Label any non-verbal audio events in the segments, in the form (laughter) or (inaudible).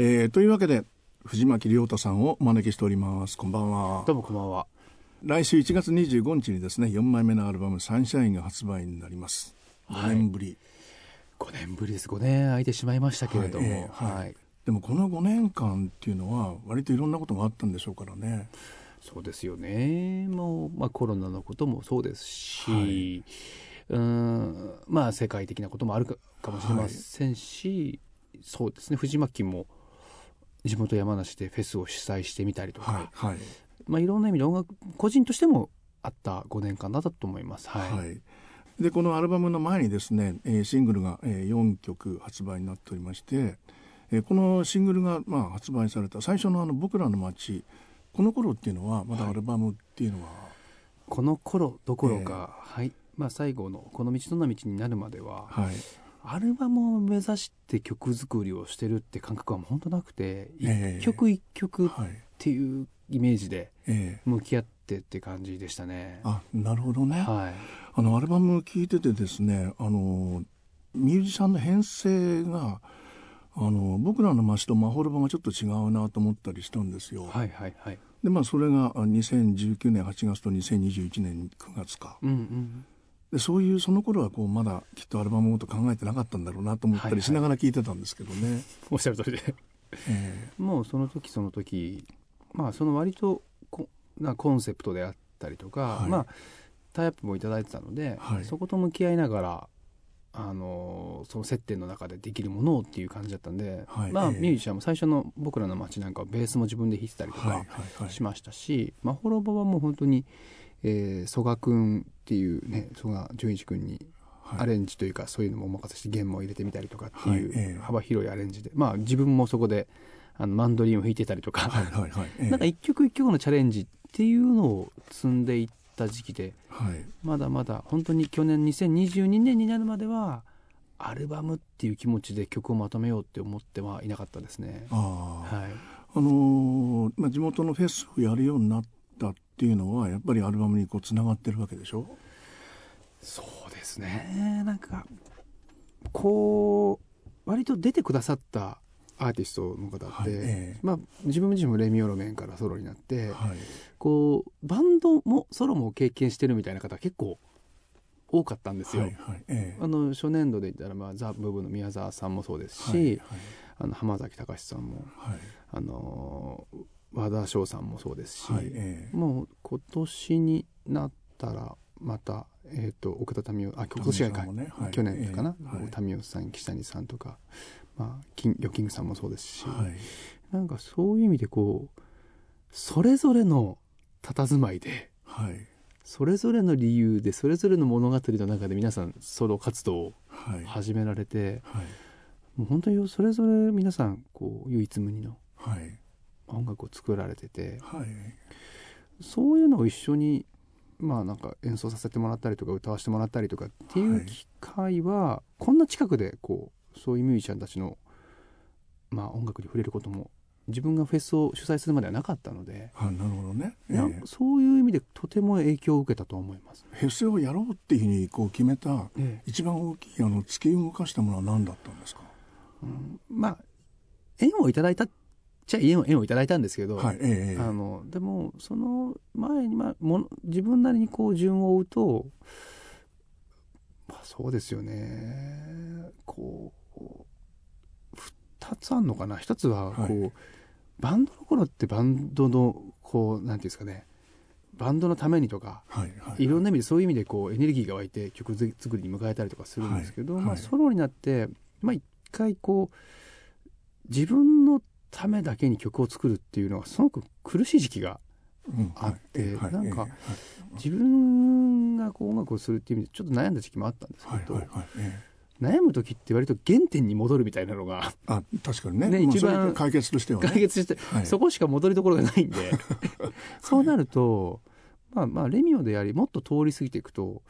えー、というわけで藤巻亮太さんをお招きしております。こんばんは。どうもこんばんは。来週1月25日にですね4枚目のアルバム「サンシャイン」が発売になります。5年ぶり、はい、5年ぶりです。5年空いてしまいましたけれども、はい。えーはい、でもこの5年間っていうのは割といろんなことがあったんでしょうからね。そうですよね。もう、まあ、コロナのこともそうですし、うんまあ世界的なこともあるかもしれませんし、そうですね。藤巻も地元山梨でフェスを主催してみたりとか、はいはい、まあ、いろんな意味で音楽個人としてもあった5年間だったと思います。はい、はい、でこのアルバムの前にですね、えー、シングルが、えー、4曲発売になっておりまして、えー、このシングルが、まあ、発売された最初のあの「僕らの街」この頃っていうのはまだアルバムっていうのは、はい、この頃どころか、はい。まあ、最後の「この道どんな道」になるまでは、はい、アルバムを目指して曲作りをしてるって感覚は本当なくて、一曲一曲っていうイメージで向き合ってって感じでしたね。あなるほどね、はい、あのアルバム聴いててですねあのミュージシャンの編成があの僕らの街とマホルバがちょっと違うなと思ったりしたんですよ。はいはいはい、でまあそれが2019年8月と2021年9月か。うんうんでそういうその頃はこうまだきっとアルバムのこと考えてなかったんだろうなと思ったりしながら聞いてたんですけどね。はいはい、おっしゃる通りで、えー、もうその時その時まあその割とこなコンセプトであったりとか、はい、まあタイアップも頂いてたので、はい、そこと向き合いながらあのその接点の中でできるものをっていう感じだったんで、はい、まあ、ミュージシャンも最初の僕らの街なんかはベースも自分で弾いてたりとかしましたし、まあ、ホロボはもう本当にえー、曽我君っていうね曽我淳一君にアレンジというか、そういうのもお任せして弦も入れてみたりとかっていう幅広いアレンジで、まあ自分もそこであのマンドリンを弾いてたりとか、なんか一曲一曲のチャレンジっていうのを積んでいった時期で、はい、まだまだ本当に去年2022年になるまではアルバムっていう気持ちで曲をまとめようって思ってはいなかったですね。あ,、はい、あのー、まあ、地元のフェスをやるようになったっていうのはやっぱりアルバムにこうつながってるわけでしょ？そうですね。なんかこう割と出てくださったアーティストの方って、はいえー、まあ、自分自身もレミオロメンからソロになって、はい、こうバンドもソロも経験してるみたいな方結構多かったんですよ。はいはいえー、あの初年度で言ったら、まあ、ザ・ブーブの宮沢さんもそうですし、はいはい、あの浜崎隆さんも、あの和田翔さんもそうですし、はいえー、もう今年になったらまた、えーと、岡田民生あ今年がか、ねはい、去年かな、えーはい、民生さん岸谷さんとか、まあ、キンヨキングさんもそうですし、はい、なんかそういう意味でこうそれぞれの佇まいで、はい、それぞれの理由でそれぞれの物語の中で皆さんソロ活動を始められて、はい、もう本当にそれぞれ皆さんこう唯一無二の。はい音楽を作られてて、はい、そういうのを一緒にまあなんか演奏させてもらったりとか歌わせてもらったりとかっていう機会は、こんな近くでこうそういうミュージシャンたちの、まあ、音楽に触れることも自分がフェスを主催するまではなかったので、はなるほどね、えー、そういう意味でとても影響を受けたと思います。フェスをやろうっていうふうにこう決めた、えー、一番大きいあの突き動かしたものは何だったんですか、うん、まあ縁をいただいたちゃ縁を縁をいただいたんですけど、はいええ、あのでもその前に、まあ、も自分なりにこう順を追うと、まあ、そうですよね。こう2つあるのかな？1つはこう、はい、バンドの頃ってバンドのこうなんていうんですかね。バンドのためにとか、はいはい、いろんな意味でそういう意味でこうエネルギーが湧いて曲作りに迎えたりとかするんですけど、はいはい、まあ、ソロになって、まあ、一回こう自分のためだけに曲を作るっていうのはすごく苦しい時期があって、うんはい、なんか、はい、自分がこう音楽をするっていう意味でちょっと悩んだ時期もあったんですけど、はいはいはい、悩む時って割と原点に戻るみたいなのがあ確かにね。ね一番解決としては、ね、解決して、はい、そこしか戻りどころがないんで。(laughs) そうなると、まあまあレミオでありもっと通り過ぎていくと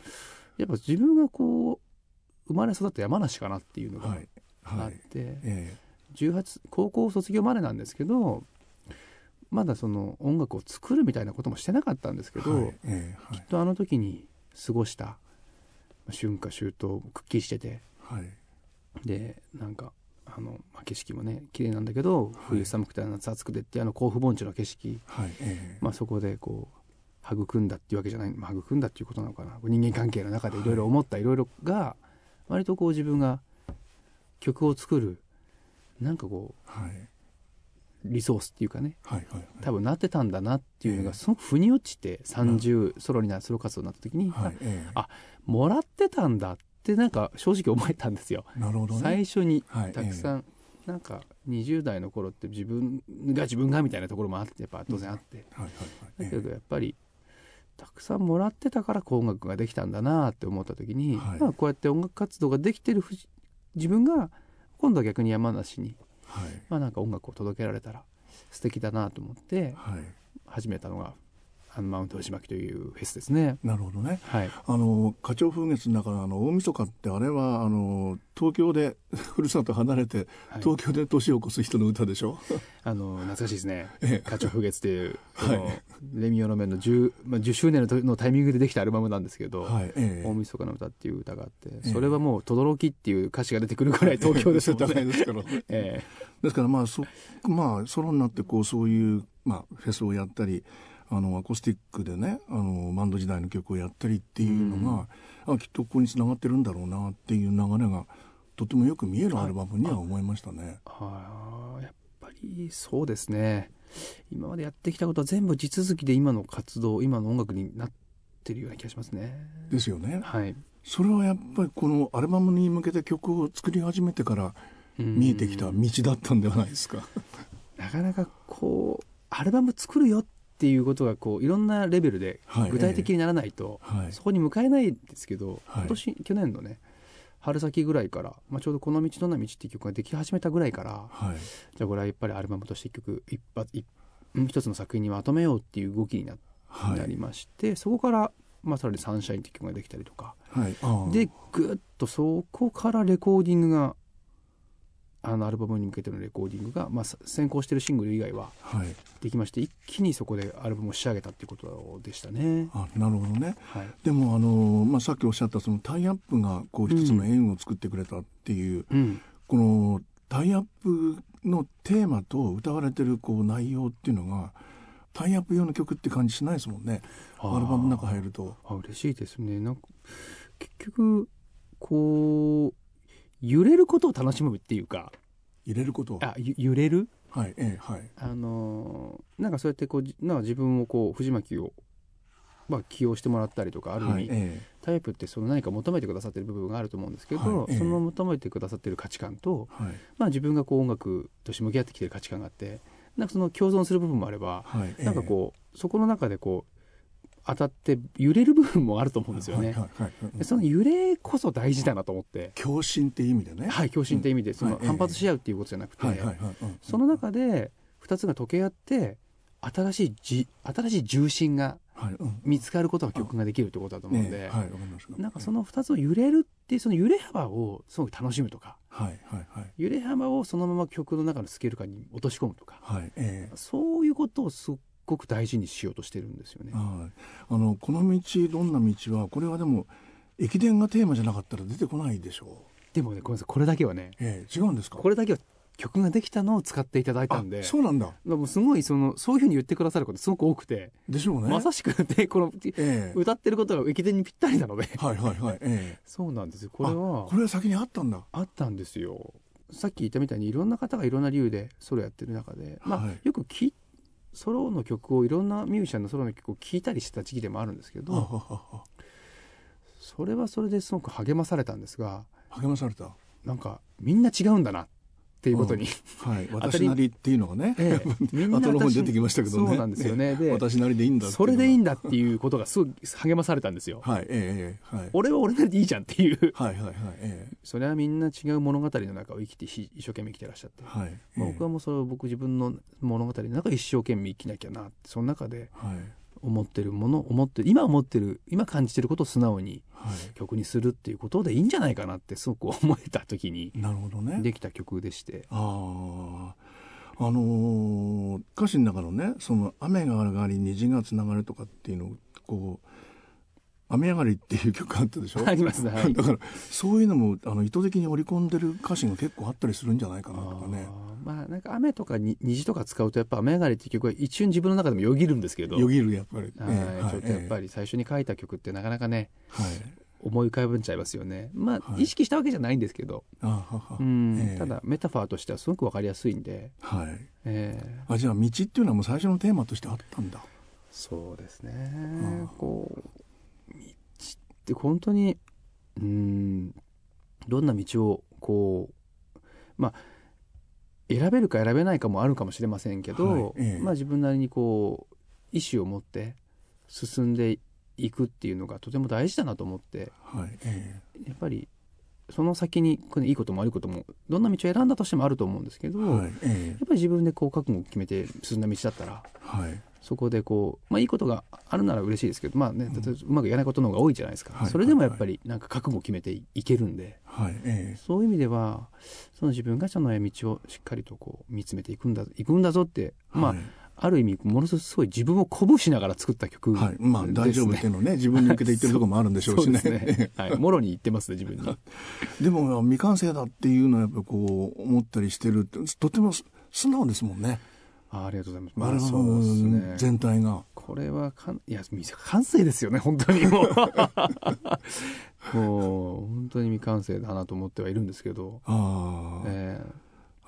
やっぱ自分がこう生まれ育った山梨かなっていうのがあって。はい。はいえー18高校卒業までなんですけどまだその音楽を作るみたいなこともしてなかったんですけど、はいえーはい、きっとあの時に過ごした春夏秋冬くっきりしてて、はい、でなんかああの、まあ、景色もね綺麗なんだけど、冬寒くて夏暑くてってあの甲府盆地の景色、はいえー、まあ、そこでこう育んだっていうわけじゃない、まあ、育んだっていうことなのかな。人間関係の中でいろいろ思ったいろいろが割とこう自分が曲を作るなんかこう、はい、リソースっていうかね、はいはいはい、多分なってたんだなっていうのがすごく腑に落ちて30ソロになソロ活動になった時に、はいえー、あもらってたんだってなんか正直思えたんですよ。なるほど、ね、最初にたくさん、はいえー、なんか20代の頃って自分が自分がみたいなところもあってやっぱ当然あって、うん。はいはいはい、だけどやっぱりたくさんもらってたから音楽ができたんだなって思った時に、はい、まあ、こうやって音楽活動ができてる自分が今度は逆に山梨にはい、まあなんか音楽を届けられたら素敵だなと思って始めたのがマウント藤巻というフェスですね。なるほどね。はい。あの花鳥風月の中のあの大晦日ってあれはあの東京でふるさと離れて、東京で年を越す人の歌でしょ？あの懐かしいですね。ええ、花鳥風月っていう、はい、レミオロメンの10まあ10周年のタイミングでできたアルバムなんですけど、はいええ、大晦日の歌っていう歌があって、それはもう轟っていう歌詞が出てくるぐらい東京ですよね。(laughs) ですから。(laughs) ええ。ですからまあそまあソロになってこうそういうまあフェスをやったり。あのアコースティックでねあのバンド時代の曲をやったりっていうのが、きっとここにつながってるんだろうなっていう流れがとてもよく見えるアルバムには思いましたね。はい、やっぱりそうですね今までやってきたことは全部地続きで今の活動今の音楽になってるような気がしますね。ですよね。はい、それはやっぱりこのアルバムに向けて曲を作り始めてから見えてきた道だったんではないですか？(laughs) なかなかこうアルバム作るよっっていうことがこういろんなレベルで具体的にならないと、はい、そこに向かえないんですけど、はい、今年去年のね春先ぐらいから、まあ、ちょうど「この道どんな道」っていう曲ができ始めたぐらいから、はい、じゃあこれはやっぱりアルバムとして一曲一発一一つの作品にまとめようっていう動きにな,、なりましてそこから、まあ、さらに「サンシャイン」っていう曲ができたりとか、でぐっとそこからレコーディングがあのアルバムに向けてのレコーディングが、まあ、先行してるシングル以外はできまして、はい、一気にそこでアルバムを仕上げたっていうことでしたね。あなるほどね、はい、でもあの、まあ、さっきおっしゃったそのタイアップがこう一つの縁を作ってくれたっていう、うん、このタイアップのテーマと歌われてるこう内容っていうのがタイアップ用の曲って感じしないですもんね。アルバムの中入ると。あ嬉しいですね。なんか結局こう揺れることを楽しむっていうか。揺れること？あ揺れる？はいええはい。あのー、なんかそうやってこうな自分をこう藤巻をまあ、起用してもらったりとかある意味、はいええ、タイプってその何か求めてくださってる部分があると思うんですけど、はいえ、その求めてくださってる価値観と、はい、まあ、自分がこう音楽として向き合ってきてる価値観があってなんかその共存する部分もあれば、はい、なんかこうそこの中でこう当たって揺れる部分もあると思うんですよね。その揺れこそ大事だなと思って。共振っていう意味でね。はい、共振って意味で、その反発し合うっていうことじゃなくて、その中で二つが溶け合って、新しいじ新しい重心が見つかることが曲ができるってことだと思うんで、なんかその二つを揺れるっていうその揺れ幅をすごく楽しむとか、はいはいはい、揺れ幅をそのまま曲の中のスケール感に落とし込むとか、はいえー、そういうことをすごく大事にしようとしてるんですよね。はい、あのこの道どんな道はこれはでも駅伝がテーマじゃなかったら出てこないでしょう。でもねごめんなさい。これだけはね、えー、違うんですか？これだけは曲ができたのを使っていただいたんで。そうなんだ。でもすごいそのそういうふうに言ってくださることすごく多くて。でしょうね。まさしくでこの、(laughs) えー、歌ってることが駅伝にぴったりなので。はいはいはい、えー、(laughs) そうなんですよ。これはこれは先にあったんだ。あったんですよ。さっき言ったみたいにいろんな方がいろんな理由でソロやってる中で、まあ、はい、よく聞いソロの曲をいろんなミュージシャンのソロの曲を聴いたりしてた時期でもあるんですけどそれはそれですごく励まされたんですが励まされた。なんかみんな違うんだなっていうことに、はい、(laughs) 私なりっていうのがね、ええ、みんな後の方に出てきましたけどね。そうなんですよねで私なりでいいんだそれでいいんだっていうことがすごい励まされたんですよ。はい。ええはい、俺は俺なりでいいじゃんっていう。はいはいはい、ええ、それはみんな違う物語の中を生きて一生懸命生きてらっしゃって、はい。ええ、僕はもうそれを僕自分の物語の中一生懸命生きなきゃなその中で、はい思ってるもの思ってる今思ってる今感じてることを素直に曲にするっていうことでいいんじゃないかなってすごく思えた時になるほどね。できた曲でして。ああのー、歌詞の中のねその雨が上がり虹がつながるとかっていうのをこう雨上がりっていう曲あったでしょ？ありますね、はい、だからそういうのもあの意図的に織り込んでる歌詞が結構あったりするんじゃないかなとかね。まあなんか雨とかに虹とか使うとやっぱ雨上がりっていう曲は一瞬自分の中でもよぎるんですけど。よぎるやっぱり、はい、ちょっとやっぱり最初に書いた曲ってなかなかね、はい、思い浮かべちゃいますよね。まあ、はい、意識したわけじゃないんですけど。うん、えー、ただメタファーとしてはすごくわかりやすいんで、はい。えー、あじゃあ道っていうのはもう最初のテーマとしてあったんだ。そうですね。こう道って本当にうんどんな道をこうまあ選べるか選べないかもあるかもしれませんけど、はいええ、まあ自分なりにこう意思を持って進んでいくっていうのがとても大事だなと思って、はいえ、やっぱりその先にいいことも悪いこともどんな道を選んだとしてもあると思うんですけど、はい、やっぱり自分でこう覚悟を決めて進んだ道だったら、はい、そこでこう、まあ、いいことがあるなら嬉しいですけど、まあね、例えばうまくいかないことの方が多いじゃないですか、それでもやっぱりなんか覚悟を決めていけるんで、はい。えー、そういう意味ではその自分がその道をしっかりとこう見つめていくんだいくんだぞって、まあ、ある意味ものすごい自分を鼓舞しながら作った曲、ね、はい、まあ大丈夫っていうのね自分に向けて言ってるところもあるんでしょうしね。(laughs) ね、はい、もろに言ってますね自分に。(laughs) でも未完成だっていうのはやっぱこう思ったりしてるとても素直ですもんねあありがとうございます。まあ、そうですね。全体が。これはかん、いや、完成ですよね、本当にもう。(laughs) もう、本当に未完成だなと思ってはいるんですけど。ああ。え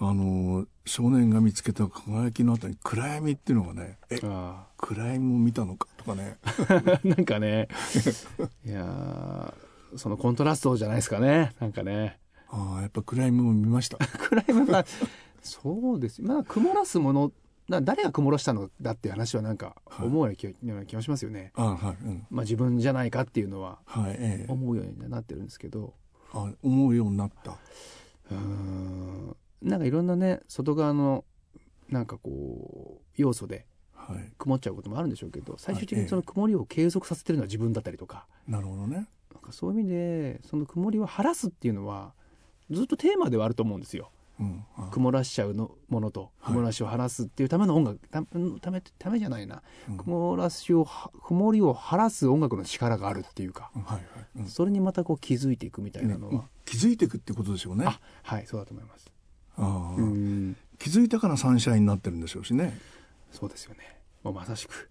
ー、あの、少年が見つけた輝きの後に暗闇っていうのがね、え、暗闇も見たのかとかね。(laughs) なんかね、(laughs) いやそのコントラストじゃないですかね、なんかね。ああ、やっぱ暗闇も見ました。暗闇は、そうです。まあ、曇らすものな誰が曇らしたのだって話はなんか思うような気,、がしますよね。はいうん、まあ、自分じゃないかっていうのは思うようになってるんですけど。あ思うようになった。うんなんかいろんなね外側のなんかこう要素で曇っちゃうこともあるんでしょうけど、最終的にその曇りを継続させてるのは自分だったりとか。なるほどね。なんかそういう意味でその曇りを晴らすっていうのはずっとテーマではあると思うんですよ。曇らしちゃうのものと曇らしを晴らすっていうための音楽、たためためじゃないな、うん、曇らしを曇りを晴らす音楽の力があるっていうか、はいはい。うん、それにまたこう気づいていくみたいなのは、ね、気づいていくってことでしょうね。はいそうだと思います。あ気づいたからサンシャインになってるんでしょうしね。そうですよね。もうまさしく。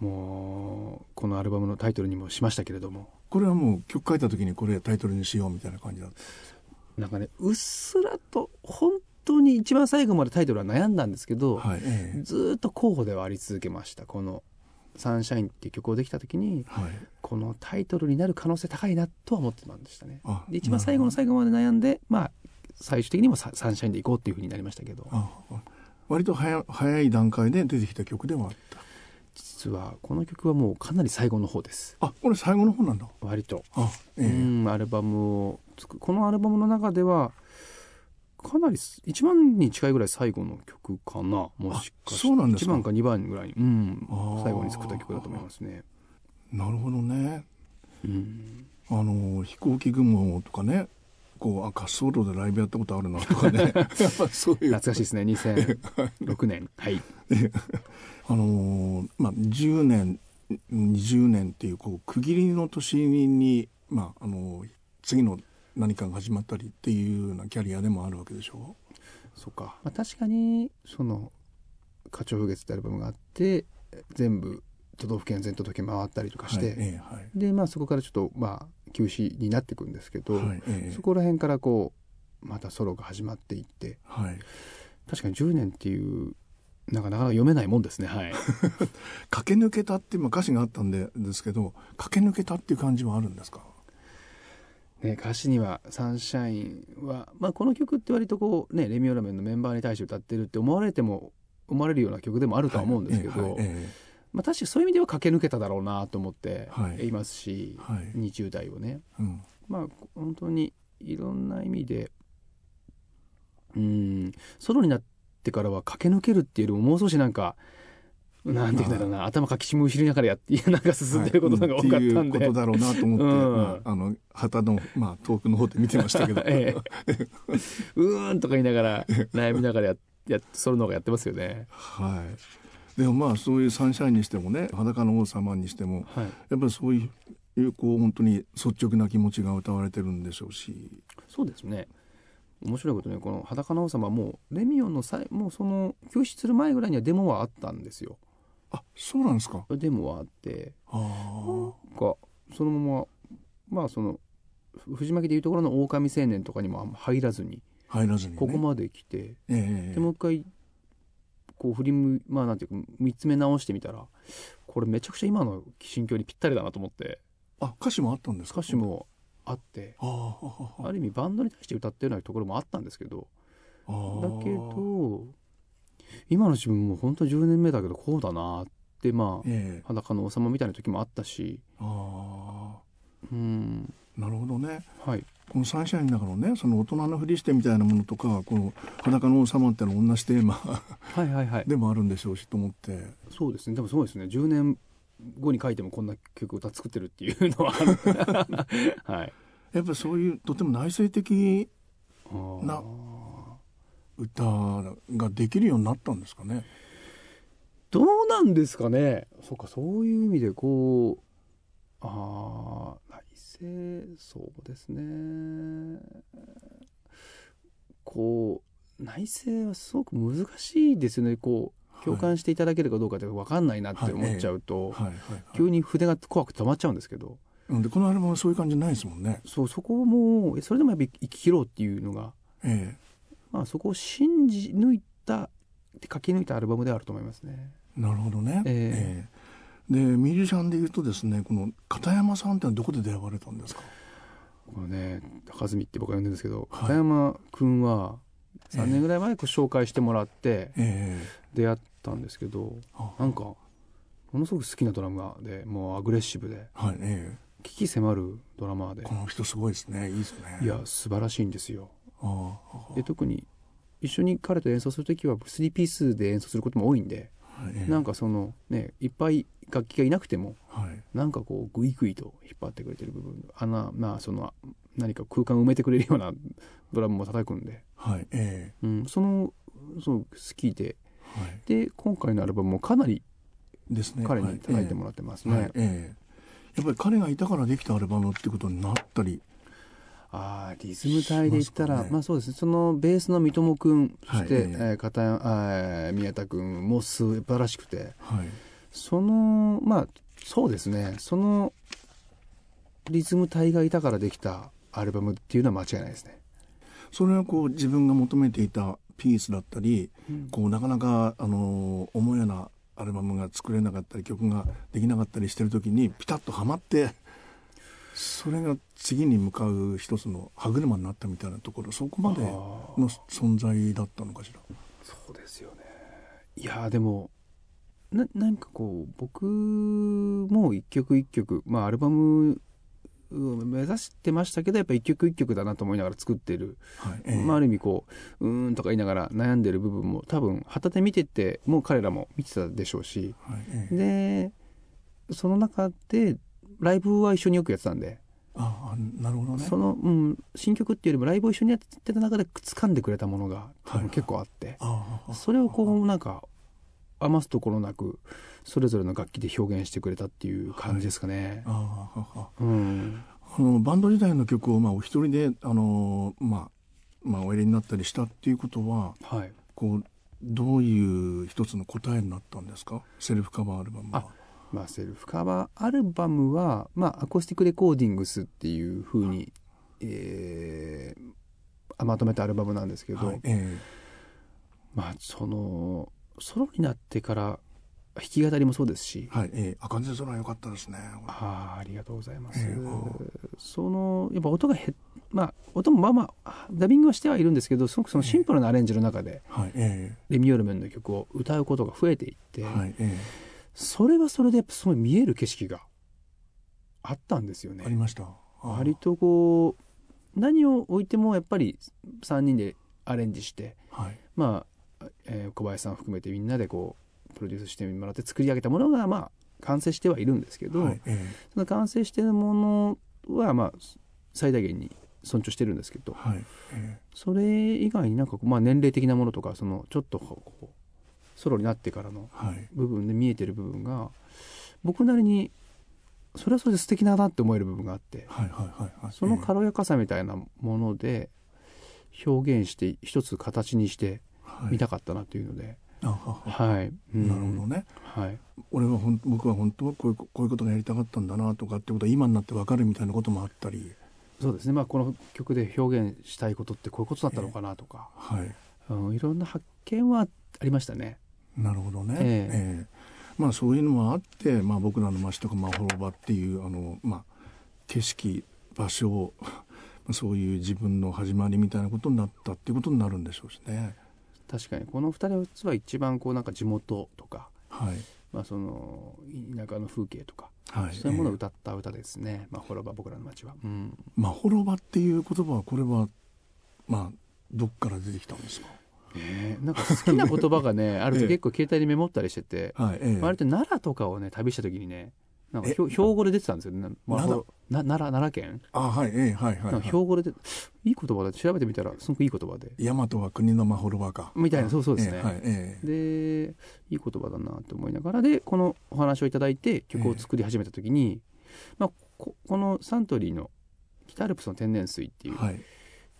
もうこのアルバムのタイトルにもしましたけれども。これはもう曲書いた時にこれタイトルにしようみたいな感じだった。んですなんかねうっすらと本当に一番最後までタイトルは悩んだんですけど、はいええ、ずっと候補ではあり続けましたこの「サンシャイン」っていう曲をできた時に、はい、このタイトルになる可能性高いなとは思ってましたね。で一番最後の最後まで悩んでまあ最終的にもサンシャインでいこうっていうふうになりましたけど。割と早早い段階で出てきた曲ではあった実はこの曲はもうかなり最後の方です。あこれ最後の方なんだ。割と。あ、えー、うんアルバムをこのアルバムの中ではかなり一番に近いぐらい最後の曲かなもしかして。1番か。2番ぐらいに、うん、最後に作った曲だと思いますね。なるほどね、うん、あの飛行機雲とかねこうあ滑走路でライブやったことあるなとかね。(laughs) そういう懐かしいですね2006年。はい。(laughs) あのー、まあ10年20年っていうこう区切りの年にまああのー、次の何かが始まったりっていうようなキャリアでもあるわけでしょう。そうか、まあ、確かにその「花鳥風月」ってアルバムがあって全部都道府県全都道府県回ったりとかして、はいえはい、でまあそこからちょっとまあ休止になっていくんですけど、はいえ、そこら辺からこうまたソロが始まっていって、はい、確かに10年っていうなんかなかなか読めないもんですね。はい。(laughs) 駆け抜けたっていう歌詞があったんでですけど、駆け抜けたっていう感じはあるんですか？ね、歌詞には「サンシャインは」まあ、この曲って割とこうねレミオロメンのメンバーに対して歌ってるって思われても思われるような曲でもあるとは思うんですけど、はいはいえー、まあ、確かにそういう意味では駆け抜けただろうなと思っていますし、はい、20代をね、うん、まあ本当にいろんな意味でうんソロになってからは駆け抜けるっていうよりももう少しなんかなんていうんだろうな、頭かきしむしりながらやって、(laughs) なんか進んでることが多かったんで。はい、いうことだろうなと思って、(laughs) うんまあ、あの、旗の、まあ、遠くの方で見てましたけど。(laughs) ええ、うーんとか言いながら、悩みながらや、や、それの方がやってますよね。はい。でもまあそういうサンシャインにしてもね裸の王様にしても、はい、やっぱりそういうこう本当に率直な気持ちが歌われてるんでしょうし。そうですね。面白いことねこの裸の王様もレミオンの際もうその救出する前ぐらいにはデモはあったんですよ。あそうなんですか。デモはあってなんかそのまままあその藤巻でいうところの狼青年とかにも入らずに入らずに、ね、ここまで来て、えー、でもう一回こう振りむまあなんていうか見つめ直してみたらこれめちゃくちゃ今の心境にぴったりだなと思って。あ歌詞もあったんですか？歌詞もあってある意味バンドに対して歌ってるようなところもあったんですけどだけど今の自分も本当10年目だけどこうだなってまあ、えー、裸の王様みたいな時もあったし。うん。なるほどね、はい、このサンシャインの中のねその大人のふりしてみたいなものとかこの「裸の王様」っての同じテーマ。はいはい、はい、でもあるんでしょうしと思って。そうですね。でもそうですね。10年後に書いてもこんな曲歌作ってるっていうのは。(laughs) はい、やっぱりそういうとても内省的な歌ができるようになったんですかね。どうなんですかね。そうかそういう意味でこうああ内政そうですねこう内政はすごく難しいですよねこう共感していただけるかどうかって分かんないなって思っちゃうと、急に筆が怖くて止まっちゃうんですけど。でこのアルバムはそういう感じないですもんね。そうそこもそれでもやっぱり生き切ろうっていうのが、ええ、まあそこを信じ抜いた書き抜いたアルバムであると思いますね。なるほどね。ええでミュージシャンでいうとですねこの片山さんってのはどこで出会われたんですか？これね高住って僕は呼んでるんですけど、はい、片山君は3年ぐらい前紹介してもらって出会ったんですけど、えー、なんかものすごく好きなドラマでもうアグレッシブで、はいえー、危機迫るドラマで。この人すごいですね。いいですね。いや素晴らしいんですよ。で特に一緒に彼と演奏する時は3ピースで演奏することも多いんで、はい、なんかそのねいっぱい楽器がいなくても、はい、なんかこうグイグイと引っ張ってくれてる部分穴まあその何か空間を埋めてくれるような (laughs) ドラムも叩くんで、はいえーうん、そのその好きで、はい、で今回のアルバムもかなりですね。彼に叩いてもらってますね。はい、えー、やっぱり彼がいたからできたアルバムってことになったりあリズム隊で言ったら、ね、まあそうですね。そのベースの三友君そして、はい、えー、片山宮田君も素晴らしくて、はい、そのまあそうですね。そのリズム体がいたからできたアルバムっていうのは間違いないですね。それはこう自分が求めていたピースだったり、うん、こうなかなかあの思うようなアルバムが作れなかったり曲ができなかったりしてる時にピタッとはまってそれが次に向かう一つの歯車になったみたいなところそこまでの存在だったのかしら？そうですよね。いやでもななんかこう僕も一曲一曲まあアルバム目指してましたけどやっぱ一曲一曲だなと思いながら作ってる、はいえー、まあ、ある意味こううーんとか言いながら悩んでる部分も多分旗手見ててもう彼らも見てたでしょうし、はいえー、でその中でライブは一緒によくやってたんで。あなるほどね。その、うん、新曲っていうよりもライブを一緒にやってた中で掴んでくれたものが結構あって、はい、それをこうなんか余すところなくそれぞれの楽器で表現してくれたっていう感じですかね。はい、うん、あのバンド時代の曲をまあお一人であの、まあまあ、おやりになったりしたっていうことは、はい、こうどういう一つの答えになったんですか？セルフカバーアルバムは。まあ、セルフカバーアルバムは、まあ、 Acoustic Recordings っていうふうに、はい、えー、まとめたアルバムなんですけど、はいえー、まあそのソロになってから弾き語りもそうですし、はい、えー、赤空良かったですね。ああ、ありがとうございます。えー、そのやっぱ音がへ、まあ音もまあまあダビングはしてはいるんですけど、すごくそのシンプルなアレンジの中で、えー、はい、えー、レミオルメンの曲を歌うことが増えていって、はい、えー、それはそれでやっぱすごい見える景色があったんですよね。ありました。割とこう何を置いてもやっぱり3人でアレンジして、はい、まあえー、小林さん含めてみんなでこうプロデュースしてもらって作り上げたものがまあ完成してはいるんですけど、はいえー、その完成してるものはまあ最大限に尊重してるんですけど、はいえー、それ以外になんかまあ年齢的なものとかそのちょっとこうソロになってからの部分で見えてる部分が、僕なりにそれはそれで素敵だなって思える部分があって、その軽やかさみたいなもので表現して一つ形にしてみたかったなというので。はい、うん、なるほどね、はい、俺はほん僕は本当はこういうこういうことがやりたかったんだなとかってことは今になって分かるみたいなこともあったり。そうですね、まあ、この曲で表現したいことってこういうことだったのかなとか、えー、はい。うん、いろんな発見はありましたね。なるほどね、えー、えー、まあ、そういうのもあって、まあ、僕らの町とかまほろばっていうあの、まあ、景色場所 (laughs) そういう自分の始まりみたいなことになったっていうことになるんでしょうしね。確かに。この2人は一番こうなんか地元とか、はい。まあ、その田舎の風景とか、はい、そういうものを歌った歌ですね「まほろば僕らの街は」まほろばっていう言葉はこれはまあどっから出てきたんですか？えー、なんか好きな言葉がね (laughs) あると結構携帯にメモったりしてて、はいええ、割と奈良とかをね旅した時にねなんか標語で出てたんですよ、ね、奈良？奈良奈良県。あはい、ええ、はいはい、はい、標語でいい言葉で調べてみたらすごくいい言葉で。大和は国のまほろばか。みたいなそうそうですね、えはいえ、でいい言葉だなと思いながらでこのお話をいただいて曲を作り始めた時に、まあ、ここのサントリーの北アルプスの天然水っていう、はい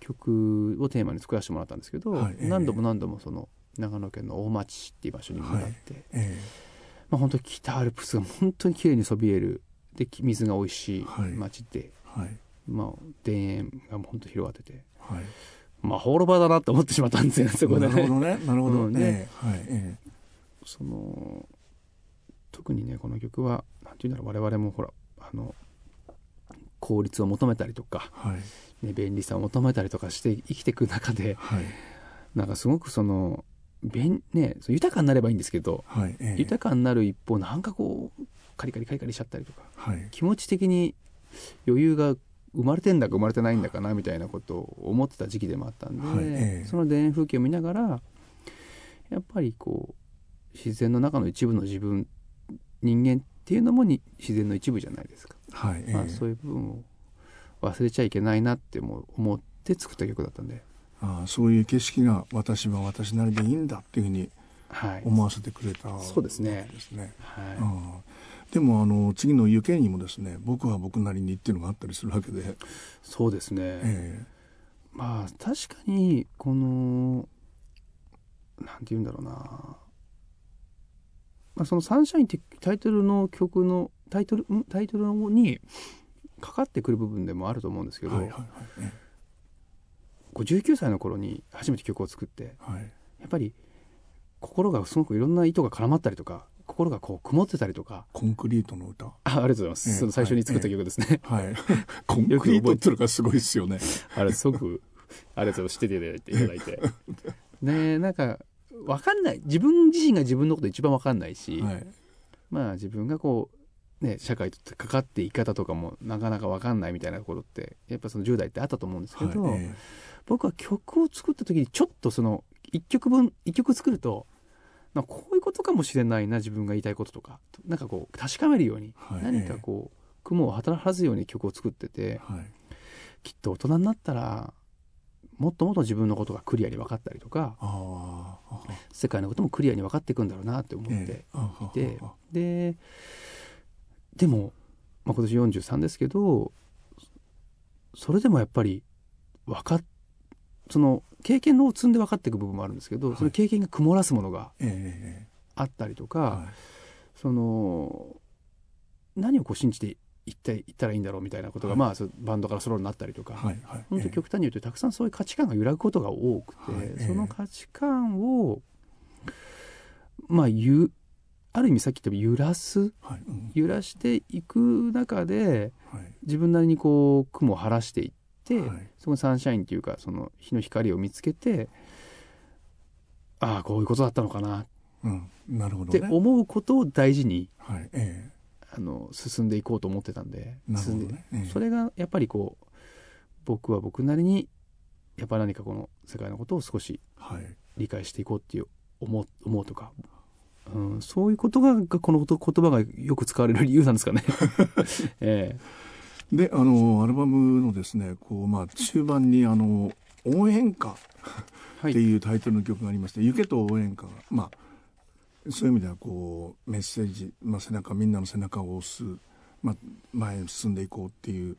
曲をテーマに作らせてもらったんですけど、はいえー、何度も何度もその長野県の大町っていう場所に向かって、はいえー、まあ、本当に北アルプスが本当に綺麗にそびえるで水が美味しい町で、はい、まあ、田園が本当広がってて。はいまあ、放浪場だなって思ってしまったんですよね、そこで、ね。なるほどね。(laughs) なるほどね。はい、ええ、その、特にね、この曲は、なんていうんだろう、我々もほら、あの、効率を求めたりとか、はい、ね、便利さを求めたりとかして生きていく中で、はい、なんかすごくその便、ね、豊かになればいいんですけど、はいえー、豊かになる一方なんかこうカリカリカリカリしちゃったりとか、はい、気持ち的に余裕が生まれてんだか生まれてないんだかなみたいなことを思ってた時期でもあったんで、はいえー、その田園風景を見ながらやっぱりこう自然の中の一部の自分人間っていうのもに自然の一部じゃないですか、はいまあ、そういう部分を忘れちゃいけないなって思って作った曲だったんで。ああそういう景色が私は私なりでいいんだっていうふうに思わせてくれた、はい、そうですね。ですね、はい、でもあの次の「行け」にもですね僕は僕なりにっていうのがあったりするわけで。そうですね、えー、まあ確かにこのなんて言うんだろうな、まあ、その「サンシャイン」ってタイトルの曲のタイトルタイトルにかかってくる部分でもあると思うんですけど、はいはいはい、19歳の頃に初めて曲を作って、はい、やっぱり心がすごくいろんな糸が絡まったりとか心がこう曇ってたりとかコンクリートの歌？あありがとうございます、えー、その最初に作った曲ですね、はい、(laughs) コンクリートっていうのがすごいですよね。あれすごくありがとうございます。知ってていただいて。ねなんか分かんない。自分自身が自分のこと一番分かんないし、はい、まあ自分がこうね、社会とかかっていき方とかもなかなか分かんないみたいなところってやっぱその10代ってあったと思うんですけど、はい、僕は曲を作った時にちょっとその1曲分1曲作るとまあ、こういうことかもしれないな自分が言いたいこととかなんかこう確かめるように、はい、何かこう雲を働かずように曲を作ってて、はい、きっと大人になったらもっともっと自分のことがクリアに分かったりとか世界のこともクリアに分かっていくんだろうなって思っていて、ででも、まあ、今年43ですけどそれでもやっぱり分かその経験を積んで分かっていく部分もあるんですけど、はい、その経験が曇らすものがあったりとか、はい、その何をこう信じていっったらいいんだろうみたいなことが、はい、まあバンドからソロになったりとか、はいはい、本当極端に言うとたくさんそういう価値観が揺らぐことが多くて、その価値観をまあ言ある意味さっき言った揺らす、はいうん、揺らしていく中で、はい、自分なりにこう雲を晴らしていって、はい、そのサンシャインっていうかその日の光を見つけてああこういうことだったのかな、うん、なるほど、ね、って思うことを大事に、はい。えー、あの進んでいこうと思ってたんでね。えー、それがやっぱりこう僕は僕なりにやっぱ何かこの世界のことを少し理解していこうっていう思う思うとかうん、そういうことがこの言葉がよく使われる理由なんですかね。(laughs) ええ、であのアルバムのですねこう、まあ、中盤にあの「応援歌」っていうタイトルの曲がありまして「行けと応援歌が」まあそういう意味ではこうメッセージ、まあ、背中みんなの背中を押す、まあ、前に進んでいこうっていう、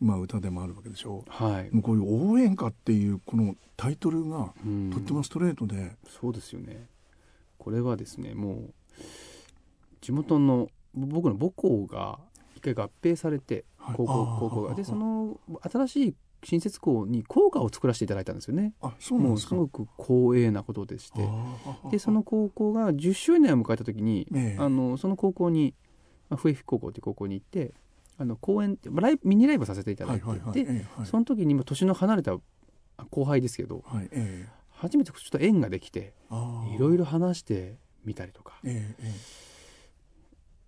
まあ、歌でもあるわけでしょ。う、はい、もうこういう応援歌っていうこのタイトルがとってもストレートで、そうですよねこれはですねもう地元の僕の母校が一回合併されて高校高校が。でその新しい新設校に校歌を作らせていただいたんですよね。あそうなんですすごく光栄なことでして。でその高校が10周年を迎えた時に、ええ、あのその高校に、まあ、笛吹高校という高校に行ってあの公演ライブミニライブさせていただいて、はいはいはい、で、えはい、その時に年の離れた後輩ですけど、はいえ、初めてちょっと縁ができていろいろ話してみたりとか、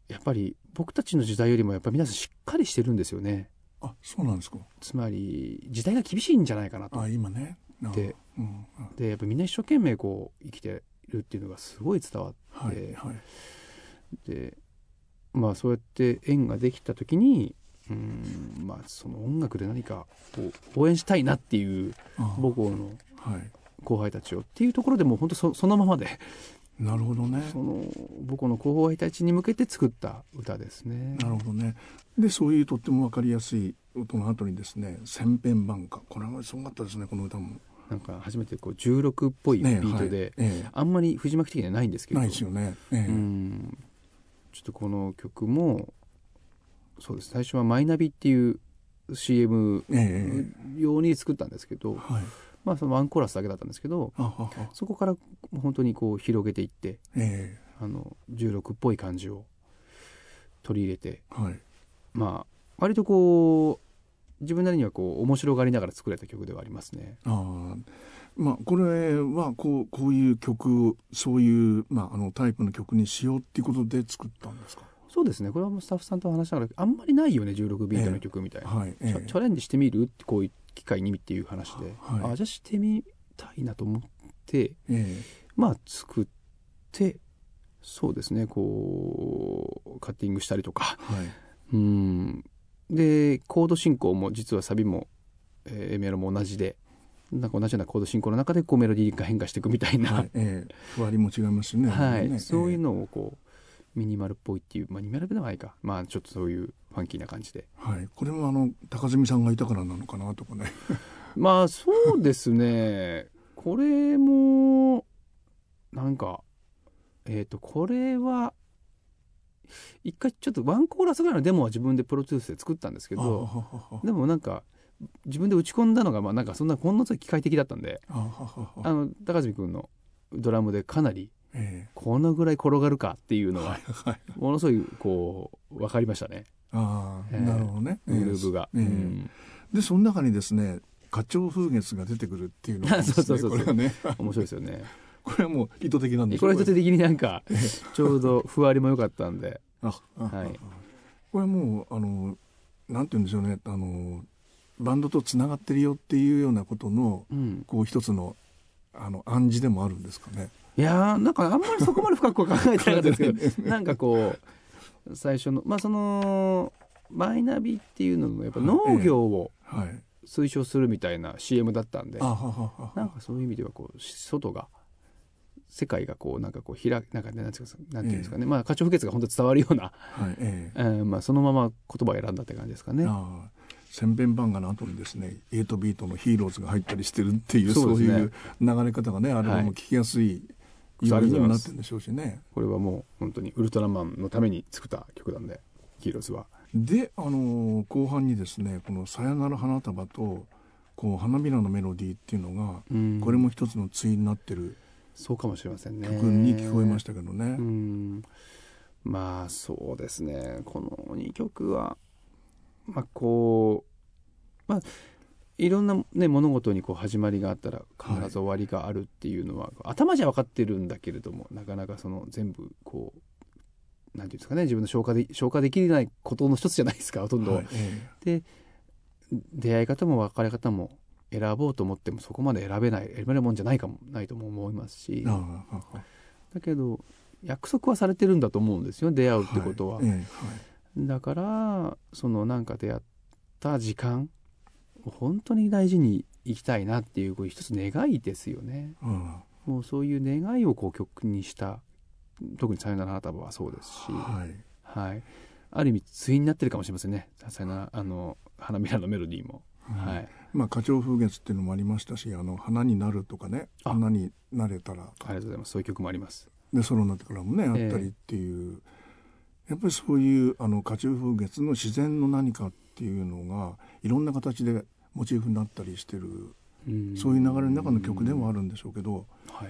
やっぱり僕たちの時代よりもやっぱり皆さんしっかりしてるんですよね。あそうなんですか。つまり時代が厳しいんじゃないかなと。あ今ね。で,、うん、でやっぱみんな一生懸命こう生きてるっていうのがすごい伝わって、はいはい、でまあそうやって縁ができた時にうんまあその音楽で何かこう応援したいなっていう母校の後輩たちをっていうところでもう本当そそのままで。なるほどね。その母校の後輩たちに向けて作った歌ですね。なるほどね。でそういうとっても分かりやすい音の後にですね「千遍番歌」これはすごかったですねこの歌も。なんか初めてこう16っぽいビートで、ねはい。ええ、あんまり藤巻的にはないんですけど。ないですよね、え、うん。ちょっとこの曲もそうです。最初は「マイナビ」っていう CM 用に作ったんですけど、はい、まあそのワンコーラスだけだったんですけどそこから本当にこう広げていって、あの16っぽい感じを取り入れて、はい、まあ割とこう自分なりにはこう面白がりながら作れた曲ではありますね。あまあ、これはこうこういう曲そういう、まあ、あのタイプの曲にしようっていうことで作ったんですか？そうですね。これはもうスタッフさんと話しながらあんまりないよね16ビートの曲みたいな、えーはいえー、チャレンジしてみる？ってこういう機会にっていう話で、はい、あじゃあしてみたいなと思って、えー、まあ作ってそうですねこうカッティングしたりとか、はい、うん。でコード進行も実はサビも、えー、メロも同じでなんか同じようなコード進行の中でこうメロディーが変化していくみたいな、はい。えー、ふわりも違いますね。はい、ね、そういうのをこうミニマルっぽいっていう、まあ、ミニマルではないか。まあちょっとそういうファンキーな感じで、はい、これもあの高住さんがいたからなのかなとかね。(laughs) まあそうですね。これもなんかえっ、ー、とこれは一回ちょっとワンコーラスぐらいのデモは自分でプロデュースで作ったんですけどでもなんか自分で打ち込んだのがまあなんかそんなほんの機械的だったんであの高住君のドラムでかなりこのぐらい転がるかっていうのはものすごいこう分かりましたね。ああ、なるほどね。グルーブが。でその中にですね花鳥風月が出てくるっていうのが、(laughs) そうそうそうこれはね。面白いですよね。(laughs) これはもう意図的なんでこれは意図的になんかちょうどふわりも良かったんで。(laughs) あはい、これもうあのなんて言うんでしょうね。あのバンドとつながってるよっていうようなことの、うん、こう一つのあの暗示でもあるんですかね。いやーなんかあんまりそこまで深くは考えてなかったですけど (laughs) なんかこう最初のまあそのマイナビっていうのもやっぱ農業を推奨するみたいな CM だったんで、なんかそういう意味ではこう外が世界がこうなんかこう開なんかねなんていうんですかね、えー、まあ花鳥風月が本当伝わるような、はいえー、えー、まあそのまま言葉を選んだって感じですかね。千遍版画の後にですね8ビートのヒーローズが入ったりしてるっていうそう、ね,、いう流れ方がねあれはもう聞きやすい要因にもなってるんでしょうしね、これはもう本当にウルトラマンのために作った曲なんでヒーローズは。で、あのー、後半にですねこの「さよなら花束」とこう花びらのメロディーっていうのが、うん、これも一つの対になってるそうかもしれませんね。曲に聞こえましたけどね。まあそうですねこの2曲はまあこうまあいろんな、ね、物事にこう始まりがあったら必ず終わりがあるっていうのは、はい、頭じゃ分かってるんだけれどもなかなかその全部こうなんていうんですかね自分の消化で消化できないことの一つじゃないですかほとんど。はい、で出会い方も別れ方も選ぼうと思ってもそこまで選べない選べるもんじゃないかもないとも思いますしだけど約束はされてるんだと思うんですよ出会うってことは。はいはい、だからそのなんか出会った時間を本当に大事にいきたいなっていうこう一つ願いですよね。うん、もうそういう願いをこう曲にした特に「さよなら花束」はそうですし、はい、はい、ある意味対になってるかもしれませんね「さよなら」あの花びらのメロディーも。はい、まあ花鳥風月っていうのもありましたし「あの花になる」とかね「花になれたら」ありがとうございます。そういう曲もあります。でソロになってからもねあったりっていう、えー、やっぱりそういうあの花鳥風月の自然の何かっていうのがいろんな形でモチーフになったりしてる、うそういう流れの中の曲でもあるんでしょうけど、はい、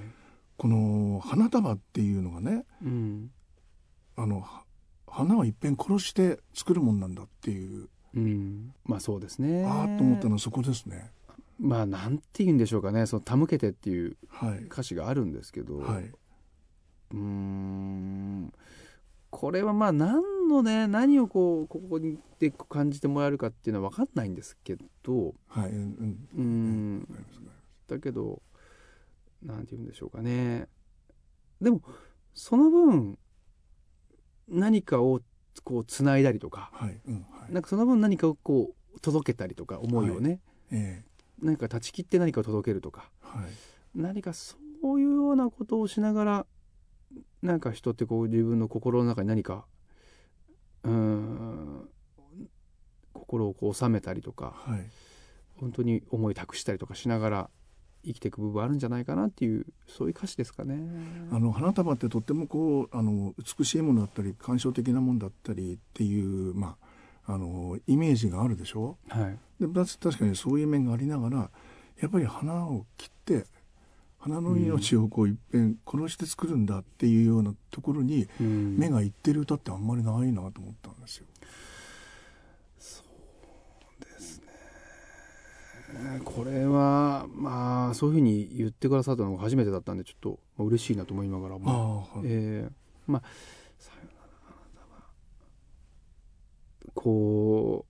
この「花束」っていうのがね、うん、あの花はいっぺん殺して作るもんなんだっていう、うん、まあそうですね。ああと思ったのはそこですね。まあなんて言うんでしょうかね「その手向けて」っていう歌詞があるんですけど、はい、うん。これはまあ何のね何をこうここにで感じてもらえるかっていうのは分かんないんですけど、はい、うん、うん。だけどなんて言うんでしょうかね。でもその分何かをこうつないだりとか、はいうんはい、なんかその分何かをこう届けたりとか思いをね、はいえー、何か断ち切って何かを届けるとか、はい、何かそういうようなことをしながらなんか人ってこう自分の心の中に何かうん心をこう収めたりとか、はい、本当に思い託したりとかしながら生きていく部分あるんじゃないかなっていうそういう歌詞ですかね。あの花束ってとってもこうあの美しいものだったり感傷的なものだったりっていうまああのイメージがあるでしょ？はい。で確かにそういう面がありながらやっぱり花を切って花の命をこういっぺん殺して作るんだっていうようなところに目がいってる歌ってあんまりないなと思ったんですよ。これはまあそういうふうに言ってくださったのが初めてだったんでちょっと、まあ、嬉しいなと思いながらも、あ、えー、まあこ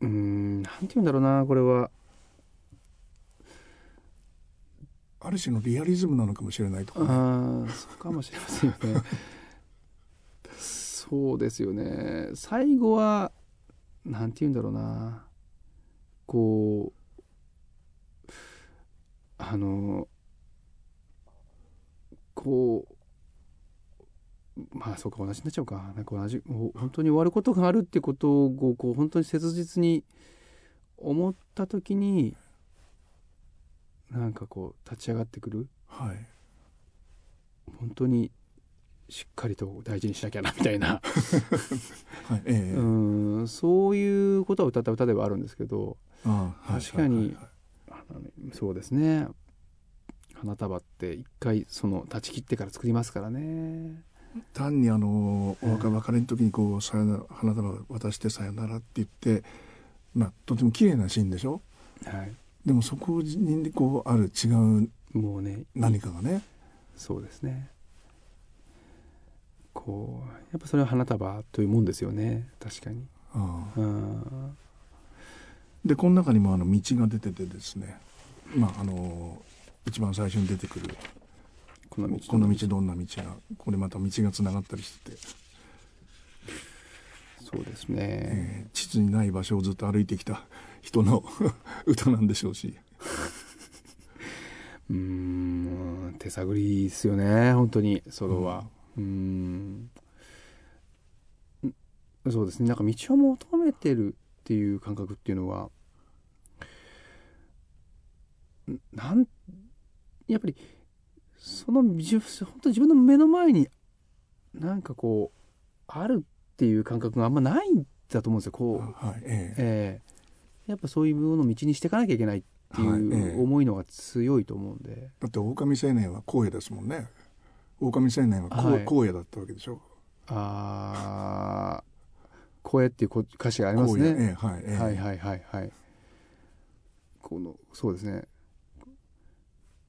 ううんなんて言うんだろうなこれはある種のリアリズムなのかもしれないとか、ね、ああそうかもしれませんよね。(laughs) そうですよね。最後はなんて言うんだろうな。こうあのこうまあそうか同じになっちゃうか。なんか同じ本当に終わることがあるってことをこう本当に切実に思った時になんかこう立ち上がってくる、はい、本当にしっかりと大事にしなきゃなみたいな。はい。ええ、うんそういうことを歌った歌ではあるんですけど確かに、そうですね。花束って一回その断ち切ってから作りますからね。単にあのお別れの時にこうさよなら花束渡してさよならって言ってまあとても綺麗なシーンでしょ、はい、でもそこにこうある違うもうね何かがね。そうですね。こうやっぱそれは花束というもんですよね。確かに。ああ。でこの中にもあの道が出ててですね。まああの一番最初に出てくるこの道この道どんな道がこれまた道がつながったりしてて。そうですね、えー、地図にない場所をずっと歩いてきた人の (laughs) 歌なんでしょうし。(laughs) うん手探りですよね本当にソロは。うん。そうですねなんか道を求めてるっていう感覚っていうのはなんやっぱりその本当自分の目の前になんかこうあるっていう感覚があんまないんだと思うんですよこう、はいええ。ー、やっぱそういうものを道にしていかなきゃいけないっていう思いのが強いと思うんで、はいえだって狼青年は荒野ですもんね。狼青年は荒,、はい、荒野だったわけでしょ。ああ声っていう歌詞がありますね。えはい、えはいはいはいはい。このそうですね。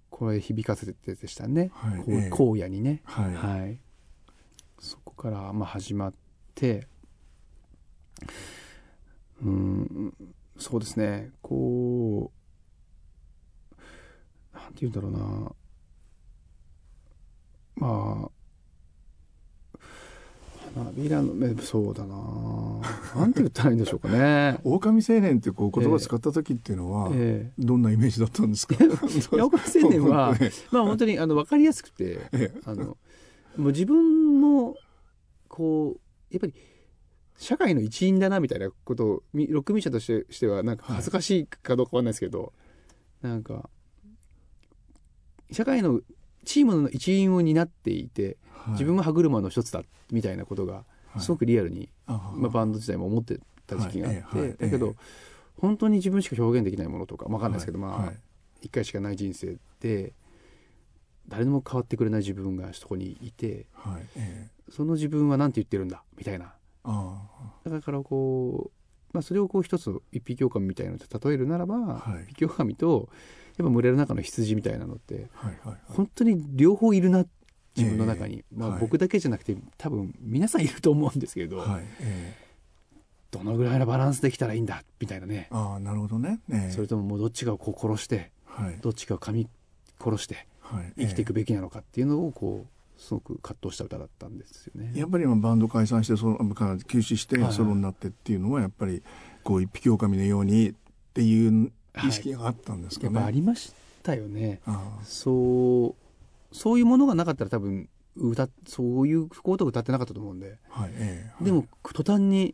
これ響かせてでしたね、はい、荒野にね、はい、はい、そこからまあ始まってうんそうですね。こうなんて言うんだろうな。まあ花びらの目そうだな。なんて言ったらいいんでしょうかね。(laughs) 狼青年っていうこう言葉を使った時っていうのは、えー、どんなイメージだったんですか？(laughs) 狼青年は (laughs) まあ本当にあの分かりやすくて、えー、あのもう自分もこうやっぱり社会の一員だなみたいなことをロックミュージシャンとしてしてはなんか恥ずかしいかどうかわかんないですけど、はい、なんか社会のチームの一員を担っていて、はい、自分も歯車の一つだみたいなことがすごくリアルに、はい、まあ、バンド自体も思ってた時期があって、はい、だけど、本当に自分しか表現できないものとか分かんないですけど、まあ一回しかない人生で誰でも変わってくれない自分がそこにいて、その自分は何て言ってるんだみたいなだからこう、まあ、それをこう一つ一匹狼みたいなので例えるならば、はい、一匹狼とやっぱ群れの中の羊みたいなのって、はいはいはい、本当に両方いるな自分の中に、えー、まあ、僕だけじゃなくて、多分皆さんいると思うんですけど、はい。えー、どのぐらいのバランスできたらいいんだみたいなね。あなるほどね、えー、それとももうどっちかをこう殺して、はい、どっちかを噛み殺して、生きていくべきなのかっていうのをこうすごく葛藤した歌だったんですよね。やっぱりバンド解散してその休止してソロになってっていうのはやっぱりこう一匹狼のようにっていう意識があったんですかね。はい、ありましたよね。そうそういうものがなかったら多分歌そういうことを歌ってなかったと思うんで、はいえー、でも途端に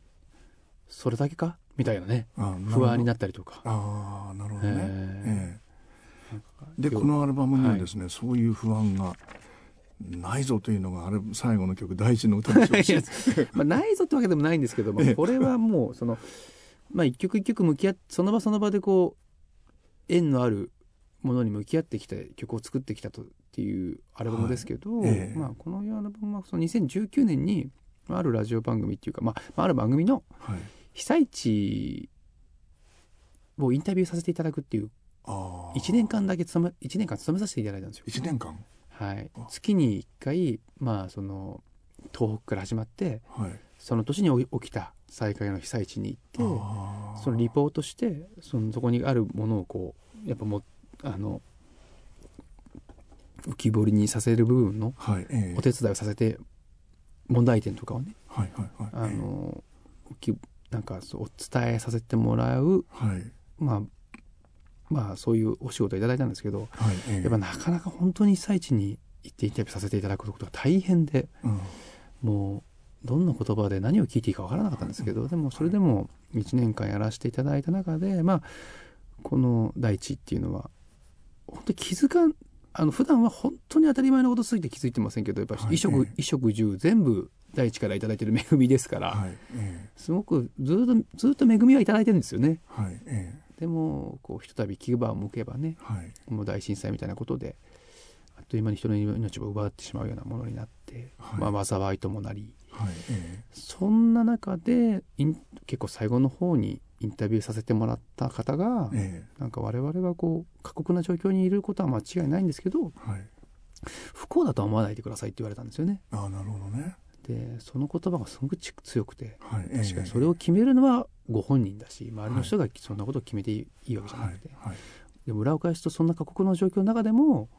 それだけかみたいなね不安になったりとか。ああなるほどね。えー、でこのアルバムにはですね、はい、そういう不安がないぞというのがあれ最後の曲第一の歌でしょう。(laughs) まあないぞってわけでもないんですけどもこれはもうそのまあ一曲一曲向き合ってその場その場でこう縁のあるものに向き合ってきて曲を作ってきたとっていうアルバムですけど、はいえ。ー、まあ、このアルバムはその2019年にあるラジオ番組っていうか、まあ、ある番組の被災地をインタビューさせていただくっていう1年間だけ勤め1年間勤めさせていただいたんですよ。1年間？はい、月に1回、まあ、その東北から始まって、はい、その年に起きた災害の被災地に行ってそのリポートしてそのそこにあるものをこうやっぱもあの浮き彫りにさせる部分のお手伝いをさせて、問題点とかをね、はいはいはい、あの、えー、なんかそうお伝えさせてもらう、はい、まあまあ、そういうお仕事をいただいたんですけど、はいえー、やっぱなかなか本当に被災地に行ってインタビューさせていただくことが大変で、うん、もうどんな言葉で何を聞いていいか分からなかったんですけど、でもそれでも1年間やらせていただいた中で、まあ、この大地っていうのは本当に気づかんあの普段は本当に当たり前のことすぎて気づいてませんけどやっぱり衣食、はい、衣食住全部大地から頂いてる恵みですから、すごくずっとずっと恵みは頂いてるんですよね。はいえーでもこうひとたび牙を向けばね、はい、もう大震災みたいなことであっという間に人の命を奪ってしまうようなものになって、はい、まあ、災いともなり、はいえー、そんな中で結構最後の方にインタビューさせてもらった方が、えー、なんか我々がこう過酷な状況にいることは間違いないんですけど、はい、不幸だとは思わないでくださいって言われたんですよね。あなるほどねでその言葉がすごく強くて、はい、確かにそれを決めるのはご本人だし周りの人がそんなことを決めていいわけじゃなくて、はい。はい、でも裏を返すとそんな過酷な状況の中でも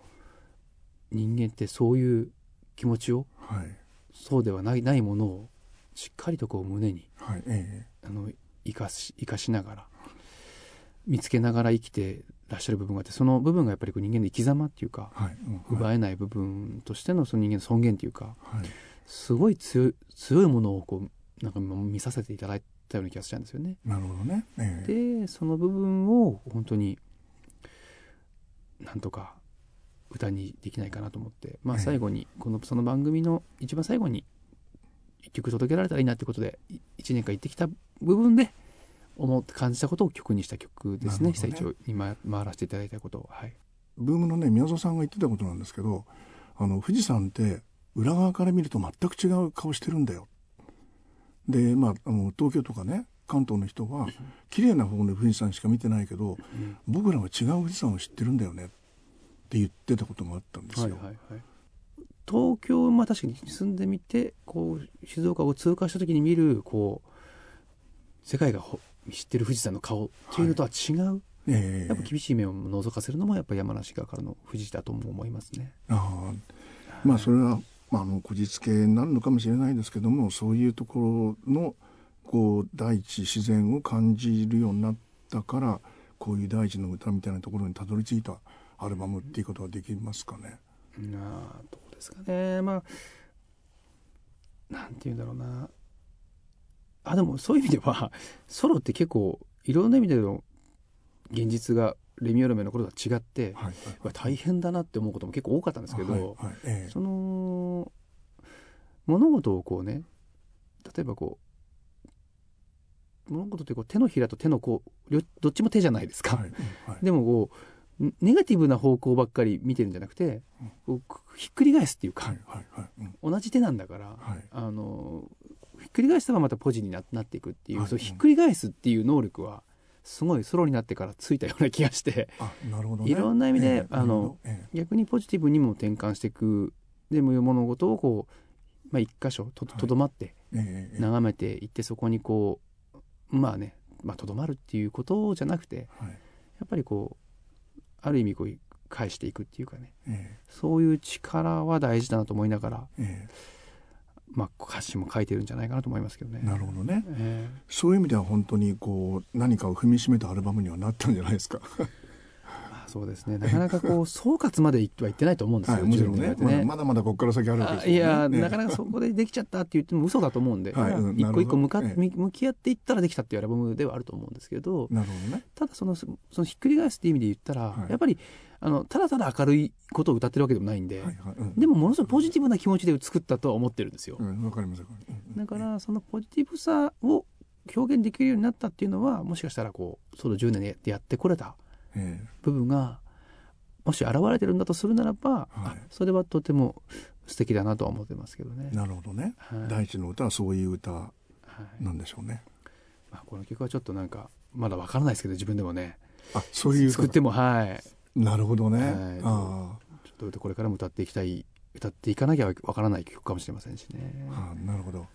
人間ってそういう気持ちを、はい、そうではないないものをしっかりとこう胸に、はい。えー、あの生かし生かしながら見つけながら生きてらっしゃる部分があってその部分がやっぱりこう人間の生き様っていうか、はい。うん、奪えない部分としてのその人間の尊厳っていうか、はい、すごい強い強いものをこうなんか見させていただいたような気がしたんですよね。なるほどね、えー、でその部分を本当になんとか歌にできないかなと思って、まあ、最後にこのその番組の一番最後に一曲届けられたらいいなってことで1年間行ってきた部分で思って感じたことを曲にした曲ですね、ね、被災地に回らせていただいたことを、はい、ブームのね宮沢さんが言ってたことなんですけどあの富士山って裏側から見ると全く違う顔してるんだよ。で、まあ、あの東京とかね関東の人は綺麗な方の富士山しか見てないけど、うん、僕らは違う富士山を知ってるんだよねって言ってたことがあったんですよ。はいはいはい、東京まあ確かに住んでみてこう静岡を通過した時に見るこう世界が知ってる富士山の顔っていうのとは違う、はい。えー、やっぱ厳しい面を覗かせるのもやっぱ山梨側からの富士だとも思いますね。あ。まあそれはまあ、あのこじつけになるのかもしれないですけどもそういうところのこう大地自然を感じるようになったからこういう大地の歌みたいなところにたどり着いたアルバムっていうことはできますかね？なあどうですかねまあなんて言うんだろうなあでもそういう意味ではソロって結構いろんな意味での現実がレミオロメの頃とは違って、はいはい。はい、大変だなって思うことも結構多かったんですけど、はいはい。ええ、その物事をこうね例えばこう物事ってこう手のひらと手のこうどっちも手じゃないですか、はい。はい、でもこうネガティブな方向ばっかり見てるんじゃなくて、うん、ひっくり返すっていうか、はいはいはい。うん、同じ手なんだから、あのひっくり返したらまたポジになっていくっていう、はい、そひっくり返すっていう能力はすごいソロになってからついたような気がして。なるほど、ね、いろんな意味で、えー、あの、えー、逆にポジティブにも転換していくでも物事をこう、まあ、一箇所とど、まって眺めていって、そこにこうまあねまあとどまるっていうことじゃなくて、はい、やっぱりこうある意味こう返していくっていうかね、えー、そういう力は大事だなと思いながら。えーまあ、歌詞も書いてるんじゃないかなと思いますけどね。なるほどね。えー、そういう意味では本当にこう何かを踏みしめたアルバムにはなったんじゃないですか。まあそうですね。なかなかこう総括までいってはいってないと思うんですよ。はい、もちろんね、ね、まだまだここから先あるわけですよ、ね、いや、なかなかそこでできちゃったって言っても嘘だと思うんで、はいうん、一個一個向か、ええ、向き合っていったらできたっていうアルバムではあると思うんですけど、なるほどね。ただそのそのひっくり返すっていう意味で言ったら、はい、やっぱり。あのただただ明るいことを歌ってるわけでもないんで、はいはいうん、でもものすごいポジティブな気持ちで作ったとは思ってるんですよ。うん、かりますだからそのポジティブさを表現できるようになったっていうのはもしかしたらこうその10年でやってこれた部分がもし現れてるんだとするならば、はい、それはとても素敵だなとは思ってますけどね。なるほどね。はい、大地の歌はそういう歌なんでしょうね。はい、まあ、この曲はちょっとなんかまだわからないですけど自分でもね。あそういう作ってもはいなるほどね、はい、あちょっとこれからも歌っていきたい歌っていかなきゃわからない曲かもしれませんしね。あなるほど